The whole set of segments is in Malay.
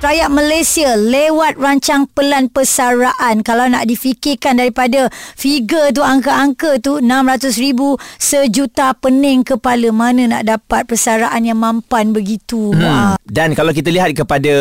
Rakyat Malaysia lewat rancang pelan persaraan kalau nak difikirkan daripada figure tu angka-angka tu 600 ribu sejuta pening kepala mana nak dapat persaraan yang mampan begitu hmm. Dan kalau kita lihat kepada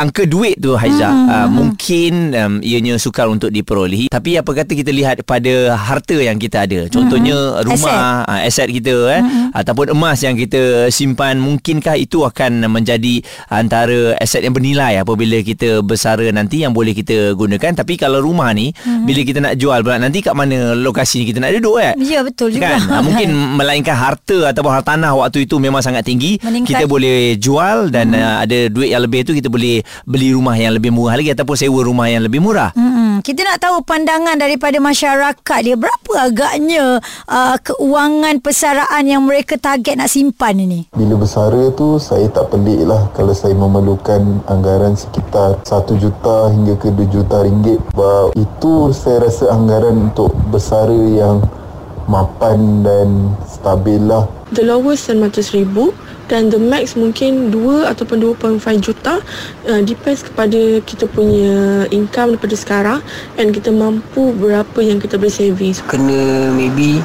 angka duit tu Haiza hmm. uh, mungkin um, ianya sukar untuk diperolehi tapi apa kata kita lihat pada harta yang kita ada contohnya hmm. rumah aset, uh, aset kita eh hmm. ataupun emas yang kita simpan mungkinkah itu akan menjadi antara aset yang bernilai apabila kita bersara nanti yang boleh kita gunakan tapi kalau rumah ni hmm. bila kita nak jual pula nanti kat mana lokasi ni kita nak duduk eh ya betul juga kan ha, mungkin melainkan harta ataupun harta tanah waktu itu memang sangat tinggi Meningkat. kita boleh jual dan hmm. uh, ada duit yang lebih tu kita boleh beli rumah yang lebih murah lagi ataupun sewa rumah yang lebih murah hmm. kita nak tahu pandangan daripada masyarakat dia berapa agaknya uh, keuangan persaraan yang mereka target nak simpan ini bila bersara tu saya tak pelik lah kalau saya memerlukan anggaran sekitar 1 juta hingga ke 2 juta ringgit. Sebab itu saya rasa anggaran untuk bersara yang mapan dan stabil lah. The lowest 900 ribu dan the max mungkin 2 ataupun 2.5 juta uh, depends kepada kita punya income daripada sekarang and kita mampu berapa yang kita boleh saving kena maybe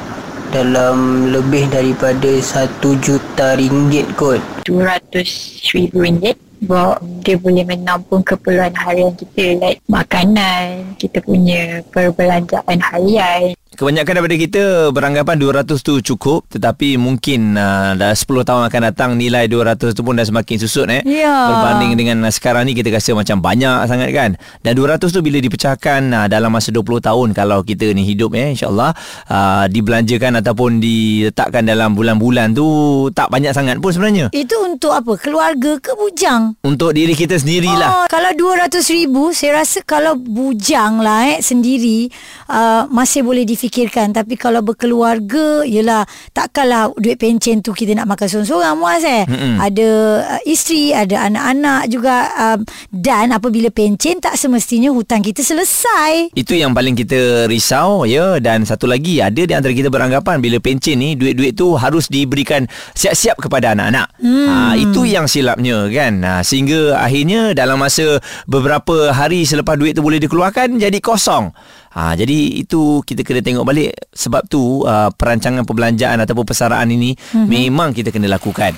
dalam lebih daripada 1 juta ringgit kot. 200 ribu ringgit sebab dia boleh menampung keperluan harian kita like makanan, kita punya perbelanjaan harian Kebanyakan daripada kita beranggapan 200 tu cukup tetapi mungkin uh, dah 10 tahun akan datang nilai 200 tu pun dah semakin susut eh. Ya. Berbanding dengan uh, sekarang ni kita rasa macam banyak sangat kan. Dan 200 tu bila dipecahkan uh, dalam masa 20 tahun kalau kita ni hidup eh insyaallah uh, dibelanjakan ataupun diletakkan dalam bulan-bulan tu tak banyak sangat pun sebenarnya. Itu untuk apa? Keluarga ke bujang? Untuk diri kita sendirilah. Oh, kalau 200 ribu saya rasa kalau bujang lah eh sendiri uh, masih boleh difikirkan fikirkan tapi kalau berkeluarga yalah takkanlah duit pencen tu kita nak makan seorang-seorang muas eh. Mm-mm. ada uh, isteri ada anak-anak juga um, dan apabila pencen tak semestinya hutang kita selesai. Itu yang paling kita risau ya. Dan satu lagi ada di antara kita beranggapan bila pencen ni duit-duit tu harus diberikan siap-siap kepada anak-anak. Hmm. ha, itu yang silapnya kan? Ha, sehingga akhirnya dalam masa beberapa hari selepas duit tu boleh dikeluarkan jadi kosong Ha, jadi itu kita kena tengok balik sebab tu uh, perancangan perbelanjaan ataupun persaraan ini mm-hmm. memang kita kena lakukan.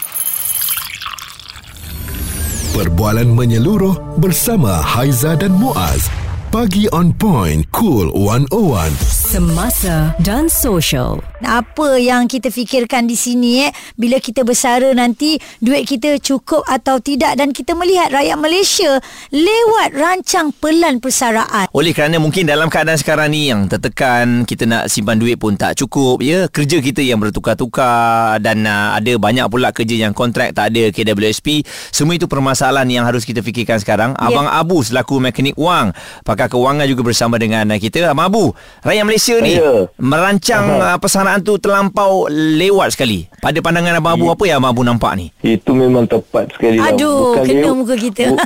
Perbualan menyeluruh bersama Haiza dan Muaz. Pagi on point, cool 101. Semasa dan social. Apa yang kita fikirkan di sini eh bila kita bersara nanti duit kita cukup atau tidak dan kita melihat rakyat Malaysia lewat rancang pelan persaraan. Oleh kerana mungkin dalam keadaan sekarang ni yang tertekan, kita nak simpan duit pun tak cukup ya. Kerja kita yang bertukar-tukar dan uh, ada banyak pula kerja yang kontrak tak ada KWSP. Semua itu permasalahan yang harus kita fikirkan sekarang. Yeah. Abang Abu selaku mekanik wang pakar kewangan juga bersama dengan kita Abang Abu rakyat Malaysia ni ya. merancang uh, persaraan tu terlampau lewat sekali pada pandangan Abang Abu ya. apa yang Abang Abu nampak ni itu memang tepat sekali aduh bukan kena lew- muka kita bu,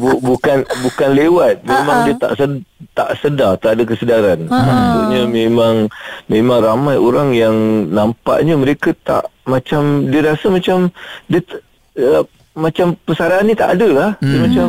bu, bukan bukan lewat memang uh-huh. dia tak sed, tak sedar tak ada kesedaran uh-huh. maksudnya memang memang ramai orang yang nampaknya mereka tak macam dia rasa macam dia uh, macam persaraan ni tak ada lah. Hmm. Dia macam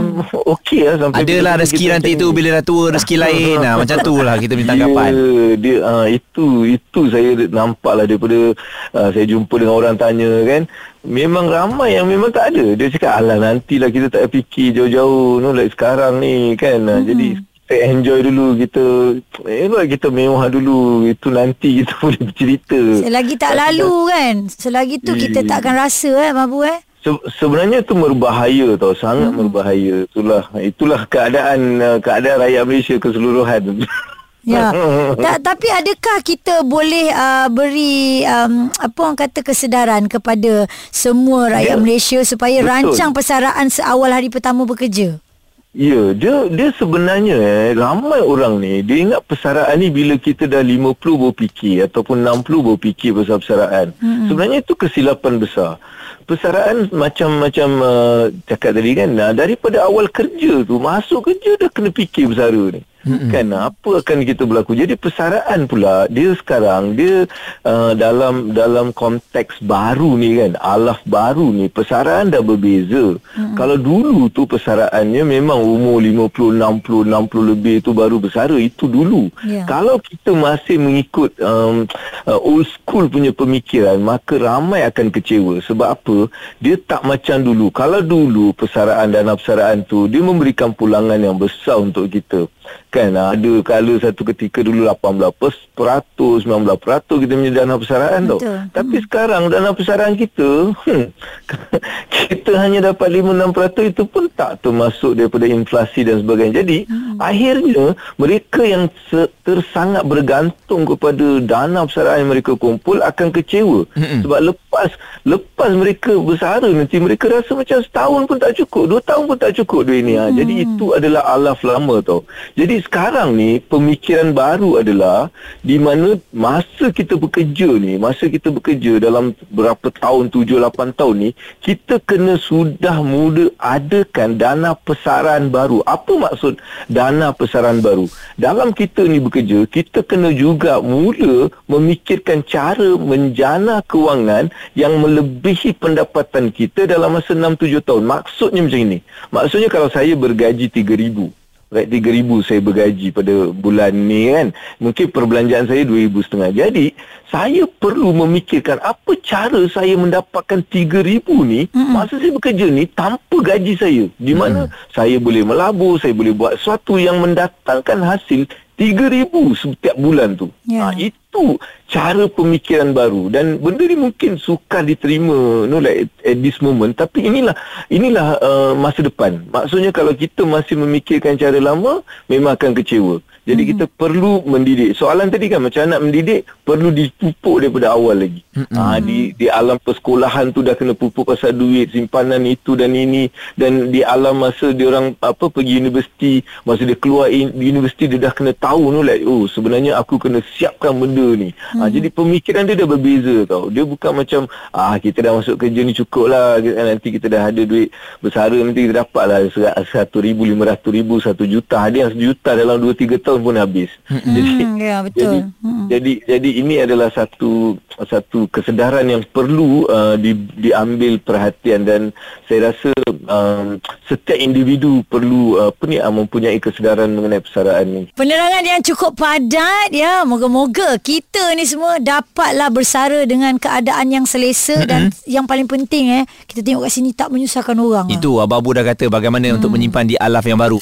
okey lah sampai Adalah rezeki nanti tu bila dah tua rezeki lain lah. Macam tu lah kita minta tanggapan. Yeah, dia, uh, itu itu saya nampak lah daripada uh, saya jumpa dengan orang tanya kan. Memang ramai yang memang tak ada. Dia cakap alah nantilah kita tak fikir jauh-jauh. No, like sekarang ni kan. Hmm. Jadi kita enjoy dulu kita eh kita mewah dulu itu nanti kita boleh bercerita selagi tak lalu kan selagi tu kita tak akan rasa eh mabu eh Se- sebenarnya itu berbahaya tau sangat hmm. berbahaya itulah itulah keadaan uh, keadaan rakyat Malaysia keseluruhan Ya. Ta- tapi adakah kita boleh uh, beri um, apa orang kata kesedaran kepada semua rakyat ya. Malaysia supaya Betul. rancang persaraan seawal hari pertama bekerja? Ya, dia dia sebenarnya eh, ramai orang ni dia ingat persaraan ni bila kita dah 50 berfikir ataupun 60 berfikir pasal persaraan. Hmm. Sebenarnya itu kesilapan besar persaraan macam-macam uh, cakap tadi kan uh, daripada awal kerja tu masuk kerja dah kena fikir bersara ni Mm-hmm. Kan apa akan kita berlaku? Jadi persaraan pula dia sekarang dia uh, dalam dalam konteks baru ni kan, alaf baru ni persaraan dah berbeza. Mm-hmm. Kalau dulu tu persaraannya memang umur 50, 60, 60 lebih tu baru bersara itu dulu. Yeah. Kalau kita masih mengikut um, uh, old school punya pemikiran, maka ramai akan kecewa. Sebab apa? Dia tak macam dulu. Kalau dulu persaraan dan persaraan tu dia memberikan pulangan yang besar untuk kita kan ada kala satu ketika dulu 18% 19% kita punya dana persaraan tau tapi hmm. sekarang dana persaraan kita hmm, kita hanya dapat 5-6% itu pun tak termasuk daripada inflasi dan sebagainya jadi hmm. akhirnya mereka yang tersangat bergantung kepada dana persaraan yang mereka kumpul akan kecewa hmm. sebab lepas lepas mereka bersara nanti mereka rasa macam setahun pun tak cukup dua tahun pun tak cukup duit ni ha. hmm. jadi itu adalah alaf lama tau jadi sekarang ni pemikiran baru adalah di mana masa kita bekerja ni, masa kita bekerja dalam berapa tahun, tujuh, lapan tahun ni, kita kena sudah mula adakan dana pesaran baru. Apa maksud dana pesaran baru? Dalam kita ni bekerja, kita kena juga mula memikirkan cara menjana kewangan yang melebihi pendapatan kita dalam masa enam tujuh tahun. Maksudnya macam ini. Maksudnya kalau saya bergaji tiga ribu Right, 3,000 saya bergaji pada bulan ni kan. Mungkin perbelanjaan saya 2,500 setengah. Jadi, saya perlu memikirkan apa cara saya mendapatkan 3,000 ni mm-hmm. masa saya bekerja ni tanpa gaji saya. Di mana mm-hmm. saya boleh melabur, saya boleh buat sesuatu yang mendatangkan hasil 3,000 setiap bulan tu. Yeah. Ha, itu cara pemikiran baru dan benda ni mungkin sukar diterima no like at this moment tapi inilah inilah uh, masa depan. Maksudnya kalau kita masih memikirkan cara lama memang akan kecewa. Jadi hmm. kita perlu mendidik. Soalan tadi kan macam nak mendidik perlu dipupuk daripada awal lagi. Hmm. Ha, di di alam persekolahan tu dah kena pupuk pasal duit, simpanan itu dan ini dan di alam masa dia orang apa pergi universiti, masa dia keluar in, universiti dia dah kena tahu no like oh sebenarnya aku kena siapkan benda ni. Ha, jadi pemikiran dia dah berbeza tau. Dia bukan macam ah kita dah masuk kerja ni cukup lah nanti kita dah ada duit bersara nanti kita dapat lah 1,500 ribu, 1 juta. Ada yang sejuta dalam 2-3 tahun pun habis. Hmm, jadi, ya betul. Jadi, hmm. jadi jadi ini adalah satu satu kesedaran yang perlu uh, di, diambil perhatian dan saya rasa um, setiap individu perlu uh, apa ni uh, mempunyai kesedaran mengenai persaraan ini. Penerangan yang cukup padat ya. Moga-moga kita ni semua dapatlah bersara dengan keadaan yang selesa hmm. dan yang paling penting eh kita tengok kat sini tak menyusahkan orang. Itu lah. Abu dah kata bagaimana hmm. untuk menyimpan di alaf yang baru.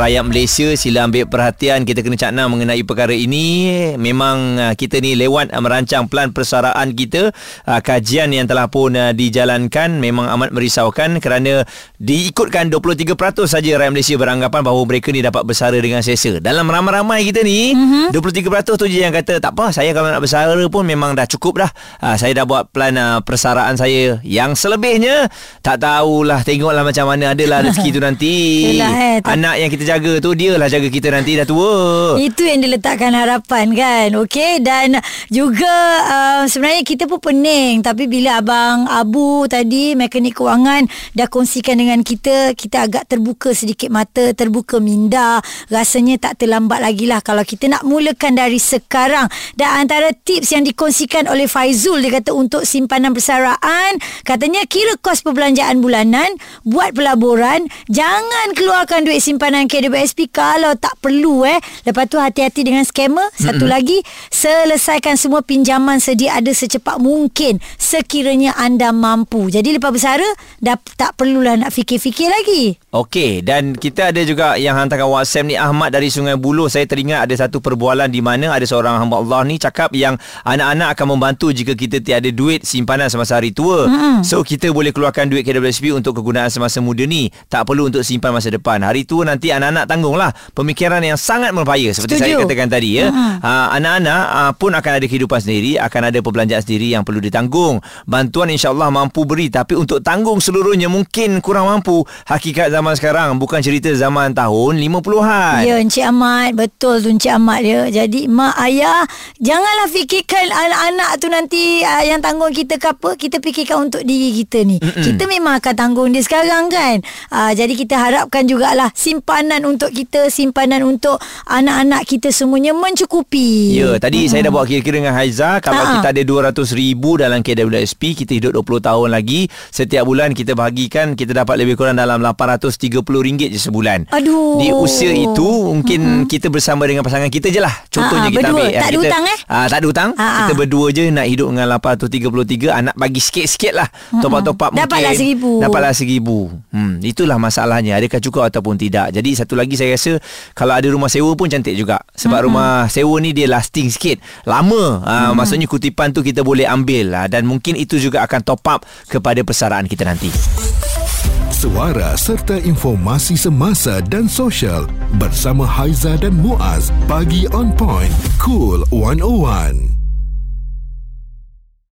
rakyat Malaysia sila ambil perhatian. Kita kena cakna mengenai perkara ini. Memang uh, kita ni lewat uh, merancang plan persaraan kita. Uh, kajian yang telah pun dijalankan memang amat merisaukan kerana diikutkan 23% saja rakyat Malaysia beranggapan bahawa mereka ni dapat bersara dengan selesa dalam ramai-ramai kita ni mm-hmm. 23% tu je yang kata tak apa saya kalau nak bersara pun memang dah cukup dah. Saya dah buat plan persaraan saya. Yang selebihnya tak tahulah tengoklah macam mana adalah rezeki tu nanti. Yalah, eh, anak yang kita jaga tu dia lah jaga kita nanti dah tua. Itu yang diletakkan harapan kan. Okey dan juga uh, sebenarnya kita pun pening tapi bila abang Abu tadi mekanik kewangan dah kongsikan dengan kita kita agak terbuka sedikit mata, terbuka minda. Rasanya tak terlambat lagi lah kalau kita nak mulakan dari sekarang. Dan antara tips yang dikongsikan oleh Faizul dia kata untuk simpanan persaraan katanya kira kos perbelanjaan bulanan, buat pelaburan, jangan keluarkan duit simpanan KWSP kalau tak perlu eh. Lepas tu hati-hati dengan scammer. Satu mm-hmm. lagi, selesaikan semua pinjaman sedia ada secepat mungkin sekiranya anda mampu. Jadi lepas bersara, dah tak perlulah nak fikir-fikir lagi. Okey, dan kita ada juga yang hantarkan WhatsApp ni Ahmad dari Sungai Buloh. Saya teringat ada satu perbualan di mana ada seorang hamba Allah ni cakap yang anak-anak akan membantu jika kita tiada duit simpanan semasa hari tua. Mm-hmm. So kita boleh keluarkan duit KWSP untuk kegunaan semasa muda ni. Tak perlu untuk simpan masa depan. Hari tua nanti anak-anak tanggunglah pemikiran yang sangat berbahaya seperti Setuju. saya katakan tadi ya. Uh, anak-anak uh, pun akan ada kehidupan sendiri, akan ada perbelanjaan sendiri yang perlu ditanggung. Bantuan insya-Allah mampu beri tapi untuk tanggung seluruhnya mungkin kurang mampu. Hakikat zaman sekarang bukan cerita zaman tahun 50-an. Ya Encik Ahmad Betul tu Encik Ahmad dia Jadi mak ayah Janganlah fikirkan Anak-anak tu nanti uh, Yang tanggung kita ke apa Kita fikirkan untuk diri kita ni Mm-mm. Kita memang akan tanggung dia sekarang kan uh, Jadi kita harapkan jugalah Simpanan untuk kita Simpanan untuk Anak-anak kita semuanya Mencukupi Ya, tadi hmm. saya dah buat kira-kira dengan Haiza kalau Ha. kita ada 200 ribu dalam KWSP, kita hidup 20 tahun lagi, setiap bulan kita bahagikan kita dapat lebih kurang dalam RM830 je sebulan. Aduh. Di usia itu mungkin hmm. kita bersama dengan pasangan kita je lah. Contohnya Ha, kita berdua. ambil Tak ada hutang, eh? Ah, tak ada hutang. Ha, ha. Kita berdua je nak hidup dengan 833 anak bagi sikit-sikit lah. Top up-top up mungkin. Dapatlah RM1,000. Dapatlah RM1,000. Hmm, itulah masalahnya. Adakah cukup ataupun tidak. Jadi satu lagi saya rasa kalau ada rumah sewa pun cantik juga. Sebab rumah sewa ni dia lasting sikit. Lama. Uh, maksudnya kutipan tu kita boleh ambil uh, dan mungkin itu juga akan top up kepada persaraan kita nanti. Suara serta informasi semasa dan sosial bersama Haiza dan Muaz. Pagi on point. Cool 101.